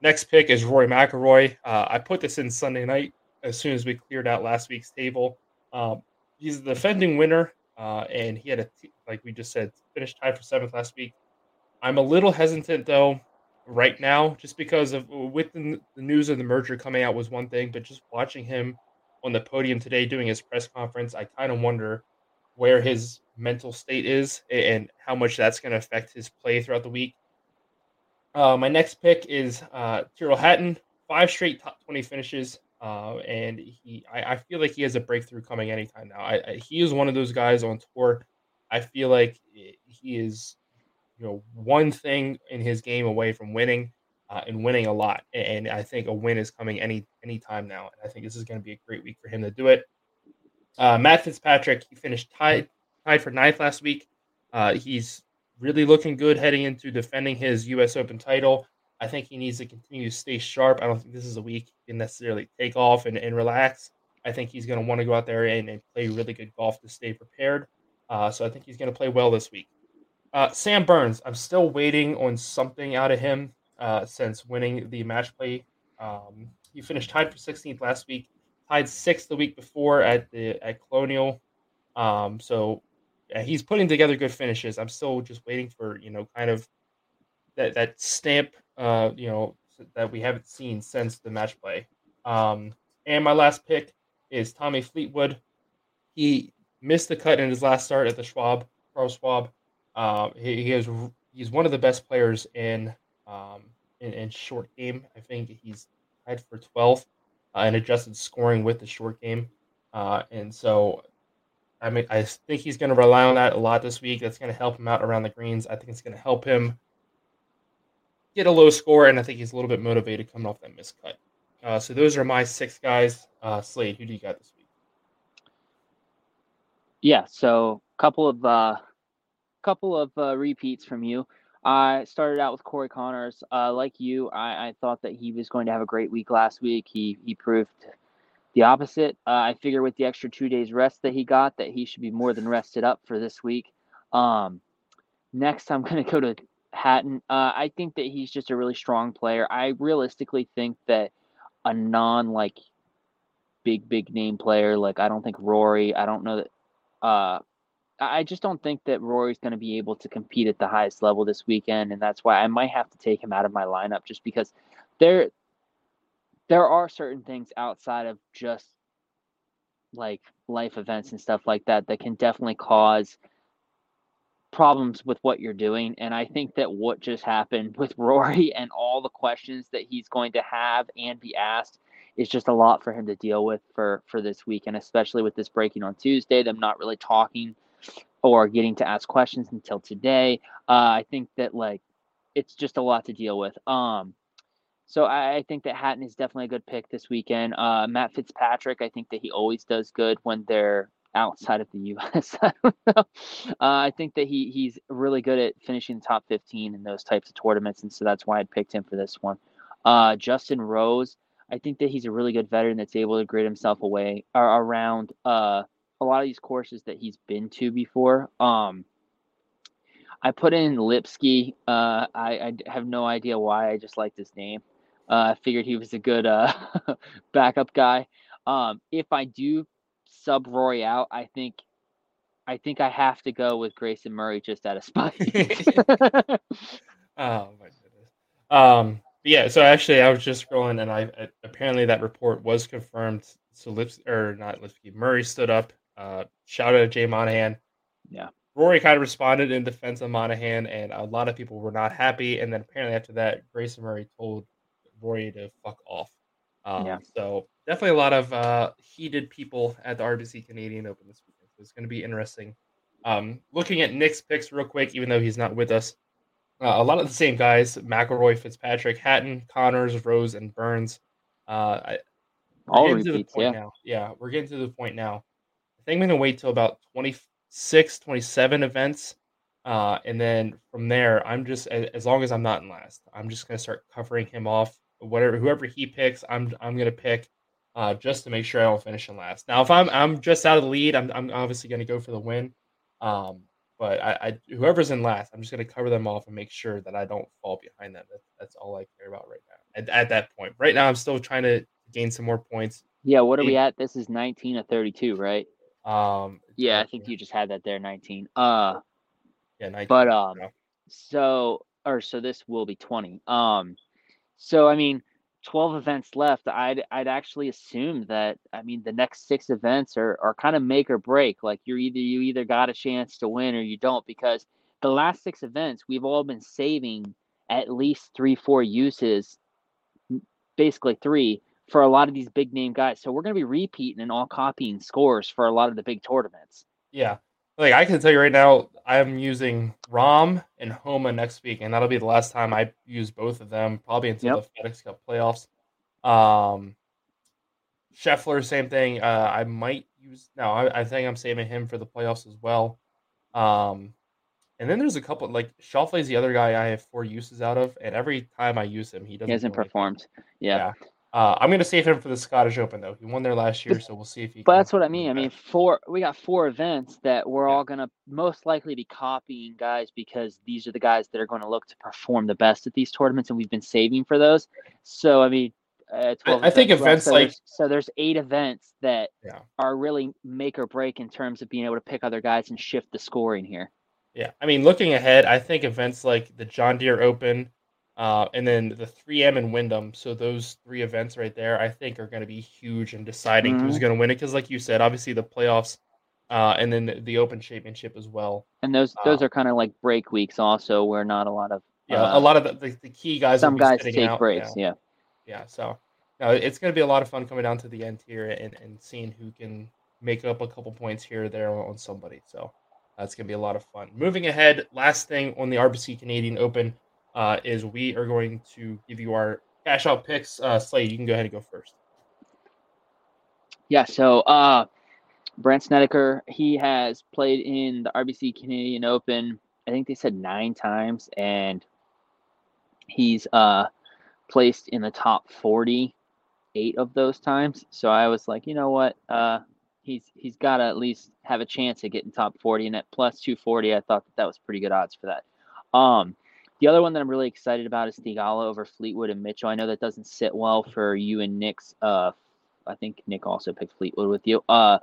S1: Next pick is Rory McIlroy. Uh, I put this in Sunday night as soon as we cleared out last week's table. Um, he's the defending winner, uh, and he had a like we just said finished tied for seventh last week. I'm a little hesitant though right now, just because of with the, the news of the merger coming out was one thing, but just watching him on the podium today doing his press conference, I kind of wonder where his mental state is and how much that's going to affect his play throughout the week. Uh, my next pick is uh, Tyrrell Hatton, five straight top 20 finishes. Uh, and he, I, I, feel like he has a breakthrough coming anytime now. I, I, he is one of those guys on tour. I feel like he is you know one thing in his game away from winning uh, and winning a lot. And I think a win is coming any any time now. And I think this is going to be a great week for him to do it. Uh, Matt Fitzpatrick, he finished tied tied for ninth last week. Uh, he's really looking good heading into defending his U.S. Open title. I think he needs to continue to stay sharp. I don't think this is a week he can necessarily take off and, and relax. I think he's going to want to go out there and, and play really good golf to stay prepared. Uh, so I think he's going to play well this week. Uh, Sam Burns, I'm still waiting on something out of him uh, since winning the match play. Um, he finished tied for 16th last week, tied sixth the week before at the at Colonial. Um, so he's putting together good finishes. I'm still just waiting for you know kind of that that stamp uh, you know that we haven't seen since the match play. Um, and my last pick is Tommy Fleetwood. He missed the cut in his last start at the Schwab, Charles Schwab. Um, he, he is he's one of the best players in um, in, in short game. I think he's tied for 12th uh, in adjusted scoring with the short game. Uh, and so, I mean, I think he's going to rely on that a lot this week. That's going to help him out around the greens. I think it's going to help him get a low score, and I think he's a little bit motivated coming off that miscut. Uh, so those are my six guys. Uh, Slade, who do you got this week?
S3: Yeah, so a couple of uh, couple of uh, repeats from you. I started out with Corey Conners. Uh, like you, I, I, thought that he was going to have a great week last week. He he proved the opposite. Uh, I figure with the extra two days rest that he got, that he should be more than rested up for this week. Um, next, I'm going to go to Hatton. Uh, I think that he's just a really strong player. I realistically think that a non like big big name player like I don't think Rory. I don't know that. I just don't think that Rory's going to be able to compete at the highest level this weekend, and that's why I might have to take him out of my lineup just because there there are certain things outside of just like life events and stuff like that that can definitely cause problems with what you're doing. And I think that what just happened with Rory and all the questions that he's going to have and be asked is just a lot for him to deal with for for this week, and especially with this breaking on Tuesday, them not really talking or getting to ask questions until today. Uh, I think that like it's just a lot to deal with. Um, so I, I, think that Hatton is definitely a good pick this weekend. Uh, Matt Fitzpatrick, I think that he always does good when they're outside of the U.S. I don't know. Uh, I think that he he's really good at finishing the top 15 in those types of tournaments, and so that's why I picked him for this one. Uh, Justin Rose, I think that he's a really good veteran that's able to grit himself away or around uh, a lot of these courses that he's been to before. Um, I put in Lipsky. Uh, I, I, have no idea why. I just liked his name. Uh, I figured he was a good uh, backup guy. Um, if I do sub Rory out, I think I think I have to go with Grayson Murray just out of spite.
S1: oh my goodness. Um, yeah. So actually, I was just scrolling, and I apparently that report was confirmed. So Lips or not Lipsky Murray stood up uh, shout out to Jay Monahan.
S3: Yeah.
S1: Rory kind of responded in defense of Monahan, and a lot of people were not happy. And then apparently after that, Grayson Murray told Rory to fuck off. Um, yeah. So definitely a lot of uh, heated people at the RBC Canadian Open this weekend. So it's going to be interesting. Um, looking at Nick's picks real quick, even though he's not with us, uh, a lot of the same guys: McIlroy, Fitzpatrick, Hatton, Conners, Rose, and Burns. Uh, I,
S3: All repeats, yeah.
S1: Now. Yeah, we're getting to the point now I think I'm going to wait till about 26, 27 events. Uh, and then from there, I'm just as long as I'm not in last, I'm just gonna start covering him off. Whatever whoever he picks, I'm I'm gonna pick uh, just to make sure I don't finish in last. Now, if I'm I'm just out of the lead, I'm I'm obviously gonna go for the win. Um, but I, I whoever's in last, I'm just gonna cover them off and make sure that I don't fall behind them. That's, that's all I care about right now. At, at that point, right now, I'm still trying to gain some more points.
S3: Yeah, what are we at? This is 19 of 32, right?
S1: Um,
S3: yeah, I think you just had that there, 19. Uh,
S1: yeah, 19.
S3: But um, so or so this will be 20. Um, so I mean, 12 events left. I'd I'd actually assume that I mean the next six events are are kind of make or break. Like you're either you either got a chance to win or you don't because the last six events we've all been saving at least three four uses, basically three for a lot of these big name guys. So we're going to be repeating and all copying scores for a lot of the big tournaments.
S1: Yeah. like I can tell you right now, I'm using Rahm and Homa next week, and that'll be the last time I use both of them, probably until yep. the FedEx Cup playoffs. Um, Scheffler, same thing. Uh, I might use no. I, I, think I'm saving him for the playoffs as well. Um, and then there's a couple like Schauffele's the other guy I have four uses out of, and every time I use him, he doesn't.
S3: He hasn't performed. Yeah. yeah.
S1: Uh, I'm gonna save him for the Scottish Open though. He won there last year, so we'll see if he.
S3: But that's what I mean. I mean, four. We got four events that we're yeah. all gonna most likely be copying guys because these are the guys that are going to look to perform the best at these tournaments, and we've been saving for those. So I mean,
S1: uh, I, I think events
S3: so
S1: like
S3: there's, so there's eight events that yeah. are really make or break in terms of being able to pick other guys and shift the scoring here.
S1: Yeah, I mean, looking ahead, I think events like the John Deere Open, uh, and then the 3M and Wyndham. So those three events right there, I think, are going to be huge in deciding mm-hmm. who's going to win it. Because, like you said, obviously the playoffs, uh, and then the, Open Championship as well.
S3: And those those uh, are kind of like break weeks, also, where not a lot of
S1: yeah, a lot of the, the, the key guys.
S3: Some guys take out, breaks. Yeah.
S1: Yeah. So no, it's going to be a lot of fun coming down to the end here and, and seeing who can make up a couple points here or there on somebody. So that's going to be a lot of fun. Moving ahead, last thing on the RBC Canadian Open uh, is we are going to give you our cash out picks. Uh, Slade, you can go ahead and go first.
S3: Yeah, so uh, Brandt Snedeker, he has played in the RBC Canadian Open, I think they said nine times, and he's uh, placed in the top 40 eight of those times. So I was like, you know what? Uh, he's he's got to at least have a chance at getting top 40 and at plus 240 i thought that that was pretty good odds for that um the other one that i'm really excited about is Theegala over fleetwood and mitchell. I know that doesn't sit well for you and nick's uh i think nick also picked fleetwood with you. Uh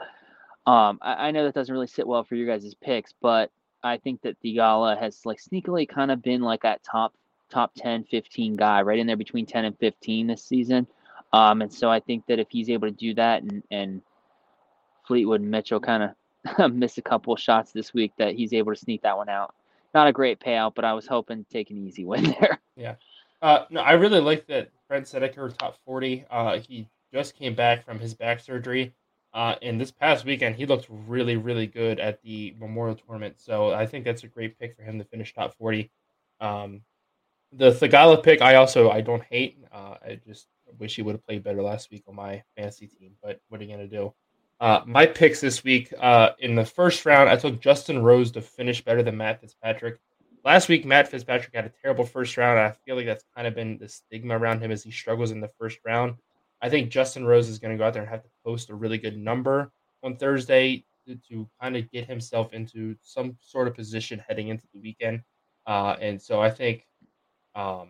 S3: um i, I know that doesn't really sit well for your guys' picks but i think that Theegala has like sneakily kind of been like that top top 10 15 guy right in there between 10 and 15 this season. Um and so i think that if he's able to do that and and Fleetwood and Mitchell kind of missed a couple shots this week that he's able to sneak that one out. Not a great payout, but I was hoping to take an easy win there.
S1: Yeah. Uh, no, I really like that Brandt Snedeker top 40. Uh, he just came back from his back surgery. Uh, and this past weekend, he looked really, really good at the Memorial Tournament. So I think that's a great pick for him to finish top 40. Um, the Theegala pick, I also I don't hate. Uh, I just wish he would have played better last week on my fantasy team. But what are you gonna do? Uh, my picks this week uh, in the first round, I took Justin Rose to finish better than Matt Fitzpatrick. Last week, Matt Fitzpatrick had a terrible first round. I feel like that's kind of been the stigma around him as he struggles in the first round. I think Justin Rose is going to go out there and have to post a really good number on Thursday to, to kind of get himself into some sort of position heading into the weekend. Uh, and so I think um,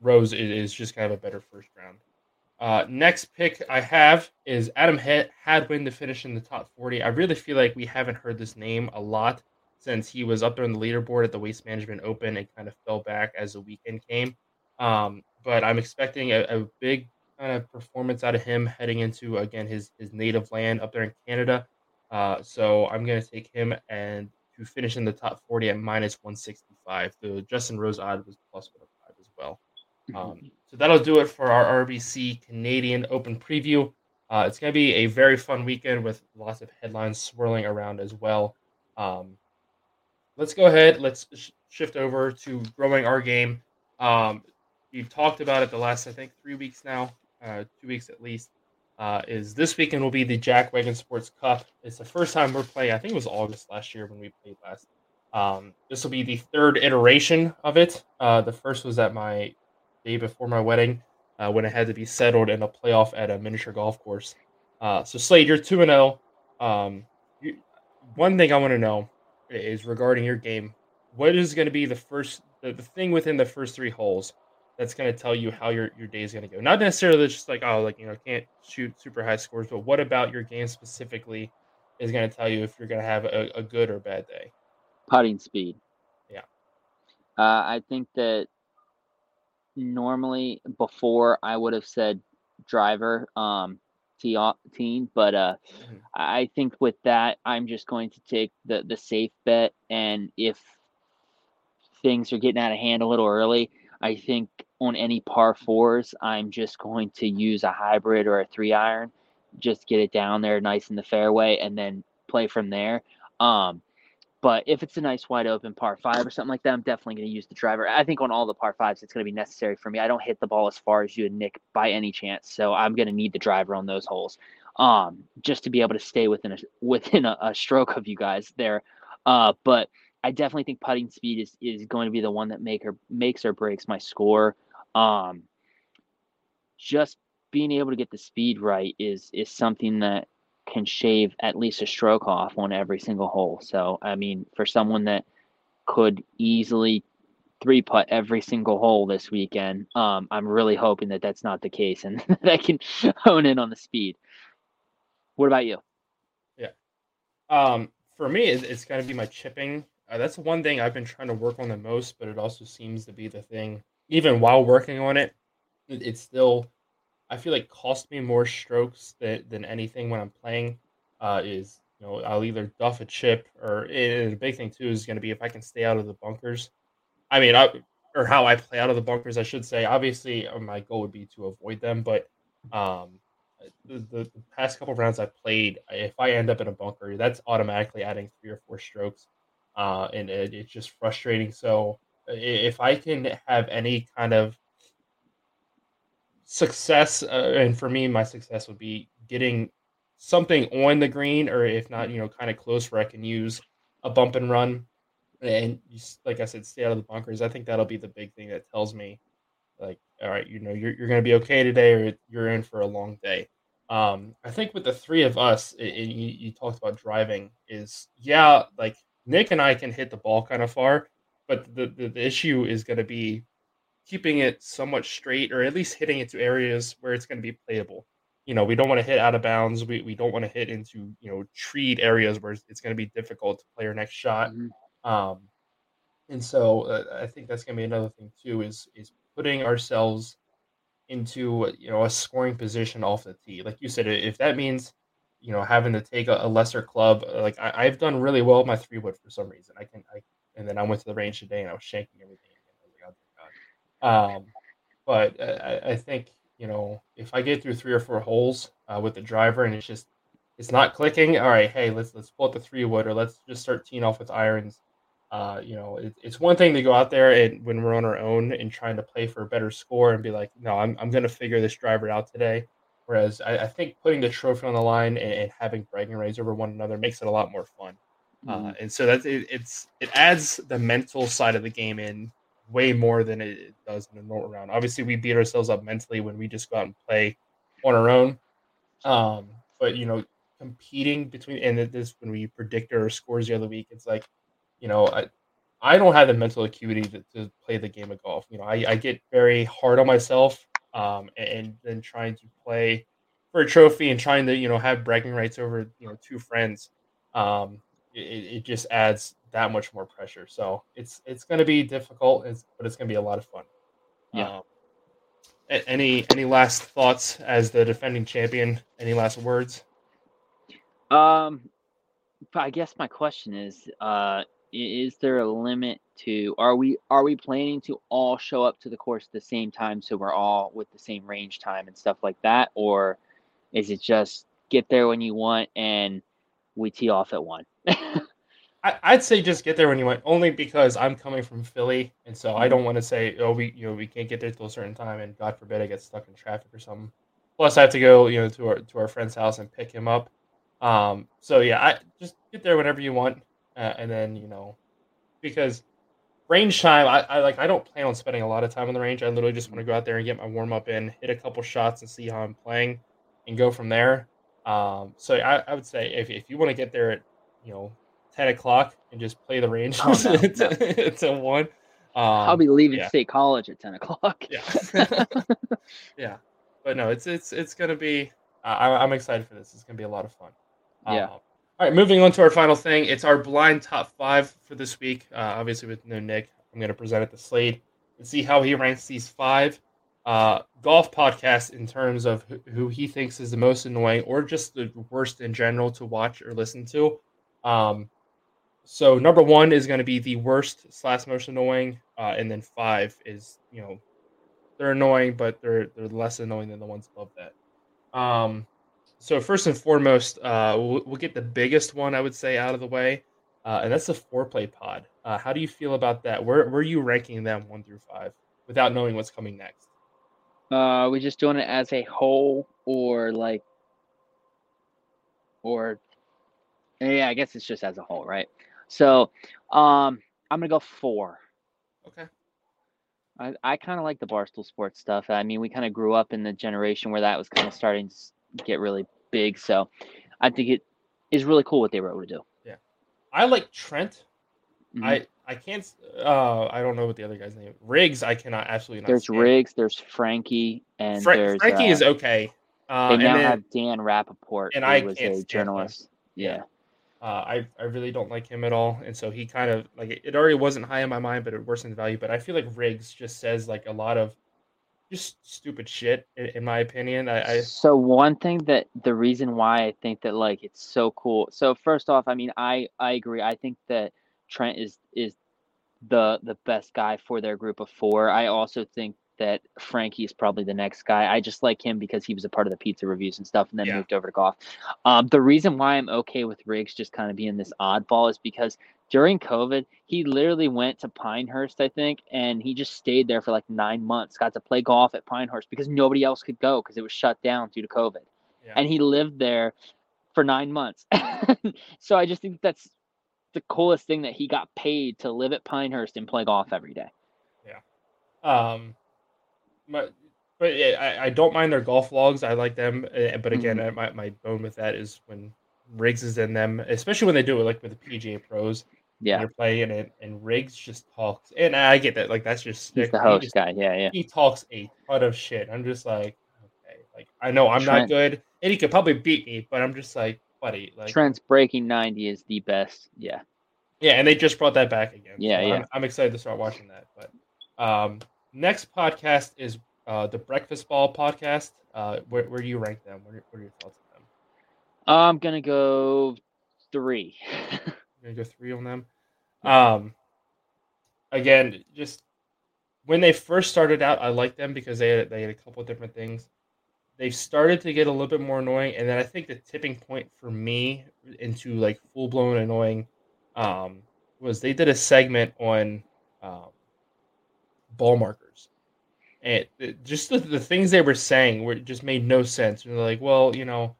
S1: Rose is, is just kind of a better first round. Uh, next pick I have is Adam Hadwin to finish in the top 40. I really feel like we haven't heard this name a lot since he was up there on the leaderboard at the Waste Management Open and kind of fell back as the weekend came. Um, but I'm expecting a, a, big kind of performance out of him heading into again his his native land up there in Canada. Uh, so I'm going to take him and to finish in the top 40 at minus 165. The Justin Rose odd was plus 105 as well. Um, so that'll do it for our RBC Canadian Open preview. Uh, it's going to be a very fun weekend with lots of headlines swirling around as well. Um, let's go ahead. Let's sh- shift over to growing our game. Um, we've talked about it the last, I think, three weeks now, uh, two weeks at least. Uh, is this weekend will be the Jack Wagon Sports Cup. It's the first time we're playing. I think it was August last year when we played last. Um, this will be the third iteration of it. Uh, the first was at my day before my wedding uh, when it had to be settled in a playoff at a miniature golf course. Uh, so Slade, you're two and zero. Oh. Um, one thing I want to know is regarding your game. What is going to be the first the, the thing within the first three holes that's going to tell you how your, your day is going to go? Not necessarily just like oh like you know can't shoot super high scores, but what about your game specifically is going to tell you if you're going to have a, a good or bad day?
S3: Putting speed.
S1: Yeah.
S3: Uh, I think that normally before I would have said driver um team, but uh mm-hmm. I think with that I'm just going to take the the safe bet and if things are getting out of hand a little early, I think on any par fours I'm just going to use a hybrid or a three iron, just get it down there nice in the fairway and then play from there. Um, but if it's a nice wide open par five or something like that, I'm definitely going to use the driver. I think on all the par fives, it's going to be necessary for me. I don't hit the ball as far as you and Nick by any chance, so I'm going to need the driver on those holes, um, just to be able to stay within a within a, a stroke of you guys there. Uh, but I definitely think putting speed is is going to be the one that make or makes or breaks my score. Um, just being able to get the speed right is is something that can shave at least a stroke off on every single hole. So, I mean, for someone that could easily three putt every single hole this weekend, um, I'm really hoping that that's not the case and that I can hone in on the speed. What about you?
S1: Yeah. Um, for me, it's, it's got to be my chipping. Uh, that's one thing I've been trying to work on the most, but it also seems to be the thing. Even while working on it, it it's still I feel like cost me more strokes than, than anything when I'm playing. Uh, is you know I'll either duff a chip or and the big thing too is going to be if I can stay out of the bunkers. I mean, I, or how I play out of the bunkers, I should say. Obviously, uh, my goal would be to avoid them, but um, the, the, the past couple rounds I played, if I end up in a bunker, that's automatically adding three or four strokes, uh, and it, it's just frustrating. So if I can have any kind of success, uh, and for me, my success would be getting something on the green, or if not, you know, kind of close where I can use a bump and run, and like I said, stay out of the bunkers. I think that'll be the big thing that tells me, like, all right, you know, you're you're going to be okay today, or you're in for a long day. Um, I think with the three of us, it, it, you, you talked about driving. Is yeah, like Nick and I can hit the ball kind of far, but the, the, the issue is going to be keeping it somewhat straight or at least hitting it to areas where it's going to be playable. You know, we don't want to hit out of bounds. We, we don't want to hit into, you know, treed areas where it's going to be difficult to play our next shot. Mm-hmm. Um, and so uh, I think that's going to be another thing too is is putting ourselves into you know a scoring position off the tee. Like you said, if that means you know having to take a, a lesser club, uh, like I, have done really well with my three wood for some reason. I can I and then I went to the range today and I was shanking everything um, but I, I, think you know if I get through three or four holes uh, with the driver and it's just it's not clicking, all right, hey, let's let's pull out the three wood or let's just start teeing off with irons. Uh, you know, it, it's one thing to go out there and when we're on our own and trying to play for a better score and be like, no, I'm I'm gonna figure this driver out today. Whereas I, I think putting the trophy on the line and, and, having bragging rights over one another makes it a lot more fun. Uh, mm-hmm. Uh, and so that it, it's it adds the mental side of the game in way more than it does in a normal round. Obviously, we beat ourselves up mentally when we just go out and play on our own. Um, but you know, competing between and this when we predict our scores the other week, it's like, you know, I I don't have the mental acuity to, to play the game of golf. You know, I, I get very hard on myself, um, and then trying to play for a trophy and trying to you know have bragging rights over you know two friends. Um, it, it just adds that much more pressure. So it's it's going to be difficult, it's, but it's going to be a lot of fun.
S3: Yeah. Um,
S1: any any last thoughts as the defending champion? Any last words?
S3: Um, I guess my question is, uh, is there a limit to are we are we planning to all show up to the course at the same time so we're all with the same range time and stuff like that, or is it just get there when you want and we tee off at one?
S1: I, would say just get there when you want, only because I'm coming from Philly, and so I mm-hmm. don't want to say, oh, we you know we can't get there till a certain time, and God forbid I get stuck in traffic or something. Plus, I have to go you know to our to our friend's house and pick him up. Um, so yeah, I just get there whenever you want, uh, and then you know, because range time, I, I like I don't plan on spending a lot of time on the range. I literally just want to go out there and get my warm up in, hit a couple shots, and see how I'm playing, and go from there. Um, so I, I would say if if you want to get there at you know 10 o'clock and just play the range oh, no, no. 1. Um,
S3: I'll be leaving yeah. state college at 10 o'clock.
S1: yeah. yeah. But no, it's it's it's going to be, uh, I'm excited for this. It's going to be a lot of fun.
S3: Yeah.
S1: Um, all right, moving on to our final thing. It's our blind top five for this week. Uh, obviously, with no Nick, I'm going to present it to Slade and see how he ranks these five uh, golf podcasts in terms of who he thinks is the most annoying or just the worst in general to watch or listen to. Um, so number one is going to be the worst slash most annoying, uh, and then five is you know they're annoying, but they're they're less annoying than the ones above that. Um, so first and foremost, uh, we'll, we'll, get the biggest one I would say out of the way, uh, and that's the foreplay pod. Uh, how do you feel about that? Where where are you ranking them one through five without knowing what's coming next?
S3: Uh, are we just doing it as a whole, or like, or yeah, I guess it's just as a whole, right? So, um, I'm gonna go four.
S1: Okay.
S3: I, I kind of like the Barstool Sports stuff. I mean, we kind of grew up in the generation where that was kind of starting to get really big. So I think it is really cool what they were able to do.
S1: Yeah. I like Trent. Mm-hmm. I I can't. Uh, I don't know what the other guy's name. Is. Riggs. I cannot absolutely not.
S3: There's stand. Riggs. There's Frankie, and Fra- there's
S1: Frankie
S3: uh,
S1: is okay. Uh,
S3: they now then, have Dan Rappaport,
S1: and I
S3: was
S1: a
S3: journalist. Yeah.
S1: Uh, I I really don't like him at all, and so he kind of like it already wasn't high in my mind, but it worsened the value. But I feel like Riggs just says like a lot of just stupid shit, in, in my opinion. I, I
S3: so one thing that the reason why I think that like it's so cool. So first off, I mean I I agree. I think that Trent is is the the best guy for their group of four. I also think that Frankie is probably the next guy. I just like him because he was a part of the pizza reviews and stuff and then yeah. moved over to golf. Um, the reason why I'm okay with Riggs just kind of being this oddball is because during COVID, he literally went to Pinehurst, I think, and he just stayed there for like nine months, got to play golf at Pinehurst because nobody else could go because it was shut down due to COVID. Yeah. And he lived there for nine months. so I just think that's the coolest thing that he got paid to live at Pinehurst and play golf every day.
S1: Yeah. Um, but but yeah, I, I don't mind their golf logs. I like them. Eh, but again, mm-hmm. my, my bone with that is when Riggs is in them, especially when they do it like with the PGA pros.
S3: Yeah,
S1: they're playing it, and Riggs just talks, and I get that. Like that's just
S3: he's the host he just, guy. Yeah, yeah.
S1: He talks a ton of shit. I'm just like, okay, like I know I'm Trent, not good, and he could probably beat me, but I'm just like, buddy, like
S3: Trent's breaking ninety is the best. Yeah.
S1: Yeah, and they just brought that back again.
S3: Yeah,
S1: so
S3: yeah.
S1: I'm, I'm, excited to start watching that. But um, next podcast is uh, the Breakfast Ball podcast. Uh, where, where do you rank them? What are, what are your thoughts on them?
S3: I'm gonna go three.
S1: gonna go three on them. Um, again, just when they first started out, I liked them because they had they had a couple of different things. They started to get a little bit more annoying, and then I think the tipping point for me into like full blown annoying um, was they did a segment on um, ball markers, and it, just the, the, things they were saying were just made no sense. And they're like, well, you know,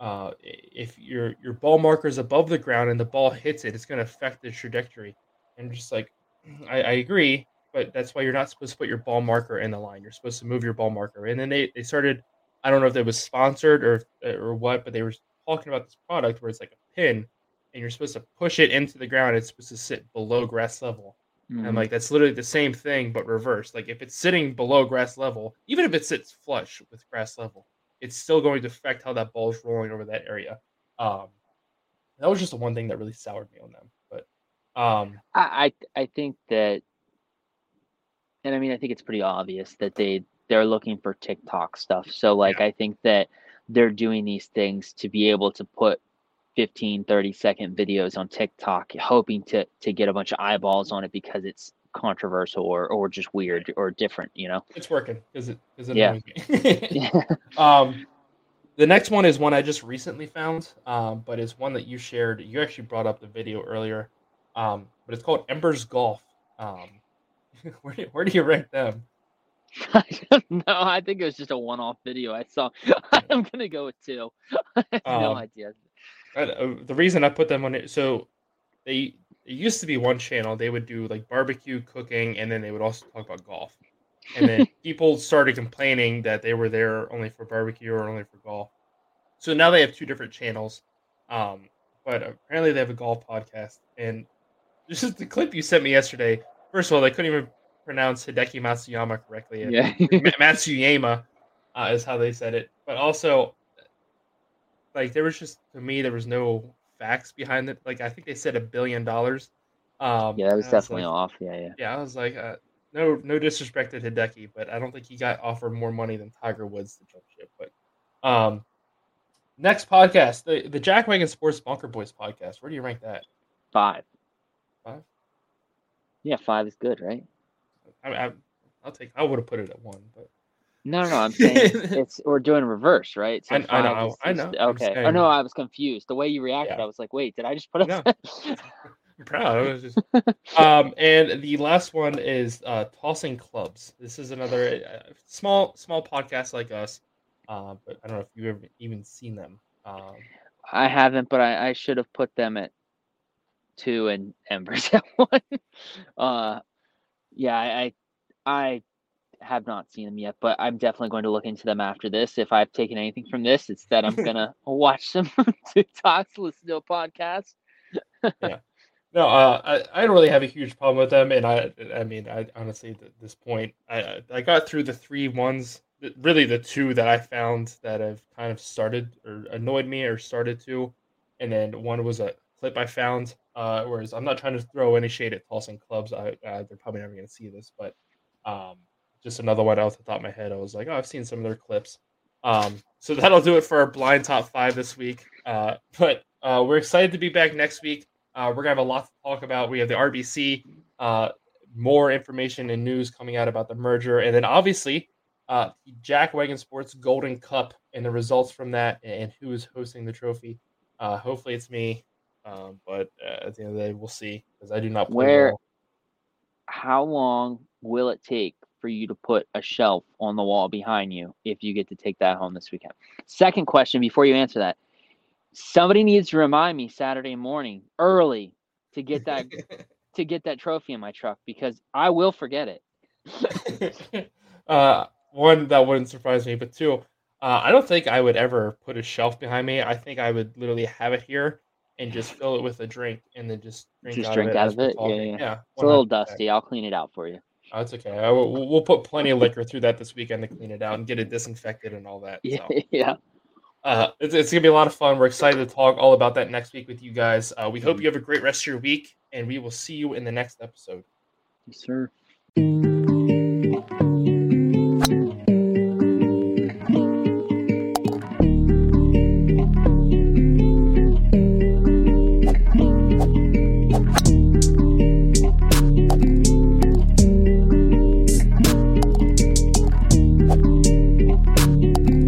S1: uh, if your your ball marker is above the ground and the ball hits it, it's going to affect the trajectory. And just like, I, I agree, but that's why you're not supposed to put your ball marker in the line. You're supposed to move your ball marker. And then they, they started, I don't know if it was sponsored or or what, but they were talking about this product where it's like a pin and you're supposed to push it into the ground. It's supposed to sit below grass level. Mm-hmm. And like that's literally the same thing but reversed. Like if it's sitting below grass level, even if it sits flush with grass level, it's still going to affect how that ball is rolling over that area. Um, that was just the one thing that really soured me on them. But um,
S3: I I think that, and I mean I think it's pretty obvious that they they're looking for TikTok stuff. So like yeah. I think that they're doing these things to be able to put 15 30 second videos on tiktok hoping to to get a bunch of eyeballs on it because it's controversial or or just weird or different you know
S1: it's working Is it is it yeah. yeah. um the next one is one i just recently found um but it's one that you shared you actually brought up the video earlier um but it's called embers golf um where do, where do you rank them
S3: I don't know. I think it was just a one-off video I saw. I'm gonna go with two. I have um, no idea.
S1: Uh, the reason I put them on it, so they it used to be one channel. They would do like barbecue, cooking, and then they would also talk about golf. And then people started complaining that they were there only for barbecue or only for golf. So now they have two different channels. Um, but apparently they have a golf podcast. And this is the clip you sent me yesterday. First of all, they couldn't even pronounce Hideki Matsuyama correctly.
S3: Yeah,
S1: Matsuyama uh, is how they said it. But also, like there was just to me there was no facts behind it. Like I think they said a billion dollars. Um,
S3: yeah, that was definitely was like, off. Yeah, yeah.
S1: Yeah, I was like, uh, no, no disrespect to Hideki, but I don't think he got offered more money than Tiger Woods to jump ship. But um, next podcast, the the Jack Wagon Sports Bunker Boys podcast. Where do you rank that?
S3: Five.
S1: Five.
S3: Yeah, five is good, right?
S1: I, I I'll take. I would have put it at one, but
S3: No, no, no. I'm saying it's we're doing reverse, right?
S1: So I, I know, is, I know.
S3: Okay. Oh no, I was confused. The way you reacted, yeah. I was like, wait, did I just put a?
S1: No. I'm proud. Just... um, and the last one is uh, tossing clubs. This is another uh, small, small podcast like us, uh, but I don't know if you've ever even seen them. Um,
S3: I haven't, but I, I should have put them at two and Embers at one. uh, yeah, I, I have not seen them yet, but I'm definitely going to look into them after this. If I've taken anything from this, it's that I'm gonna watch some TikToks, listen to a podcast.
S1: yeah. No, uh, I, I don't really have a huge problem with them, and I I mean I honestly at this point I I got through the three ones, really the two that I found that have kind of started or annoyed me or started to, and then one was a clip I found. Uh, whereas I'm not trying to throw any shade at tossing clubs. I uh, they're probably never going to see this, but um, just another one off the top of my head. I was like, oh, I've seen some of their clips. Um, so that'll do it for our blind top five this week. Uh, but uh, we're excited to be back next week. Uh, we're gonna have a lot to talk about. We have the RBC, uh, more information and news coming out about the merger, and then obviously Jack Wagon Sports Golden Cup and the results from that, and who is hosting the trophy. Hopefully, it's me, um, but uh, at the end of the day, we'll see because I do not play.
S3: Where? Well. How long will it take for you to put a shelf on the wall behind you if you get to take that home this weekend? Second question before you answer that somebody needs to remind me Saturday morning early to get that to get that trophy in my truck because I will forget
S1: it. uh, one that wouldn't surprise me, but two, uh, I don't think I would ever put a shelf behind me. I think I would literally have it here and just fill it with a drink and then just drink
S3: just
S1: out
S3: drink
S1: of it.
S3: Out of it? Yeah, yeah. yeah it's a little dusty. I'll clean it out for you.
S1: Oh, it's okay. Will, we'll put plenty of liquor through that this weekend to clean it out and get it disinfected and all that.
S3: Yeah, so. yeah.
S1: Uh, it's, it's gonna be a lot of fun. We're excited to talk all about that next week with you guys. Uh, we hope you have a great rest of your week, and we will see you in the next episode.
S3: Yes, sir.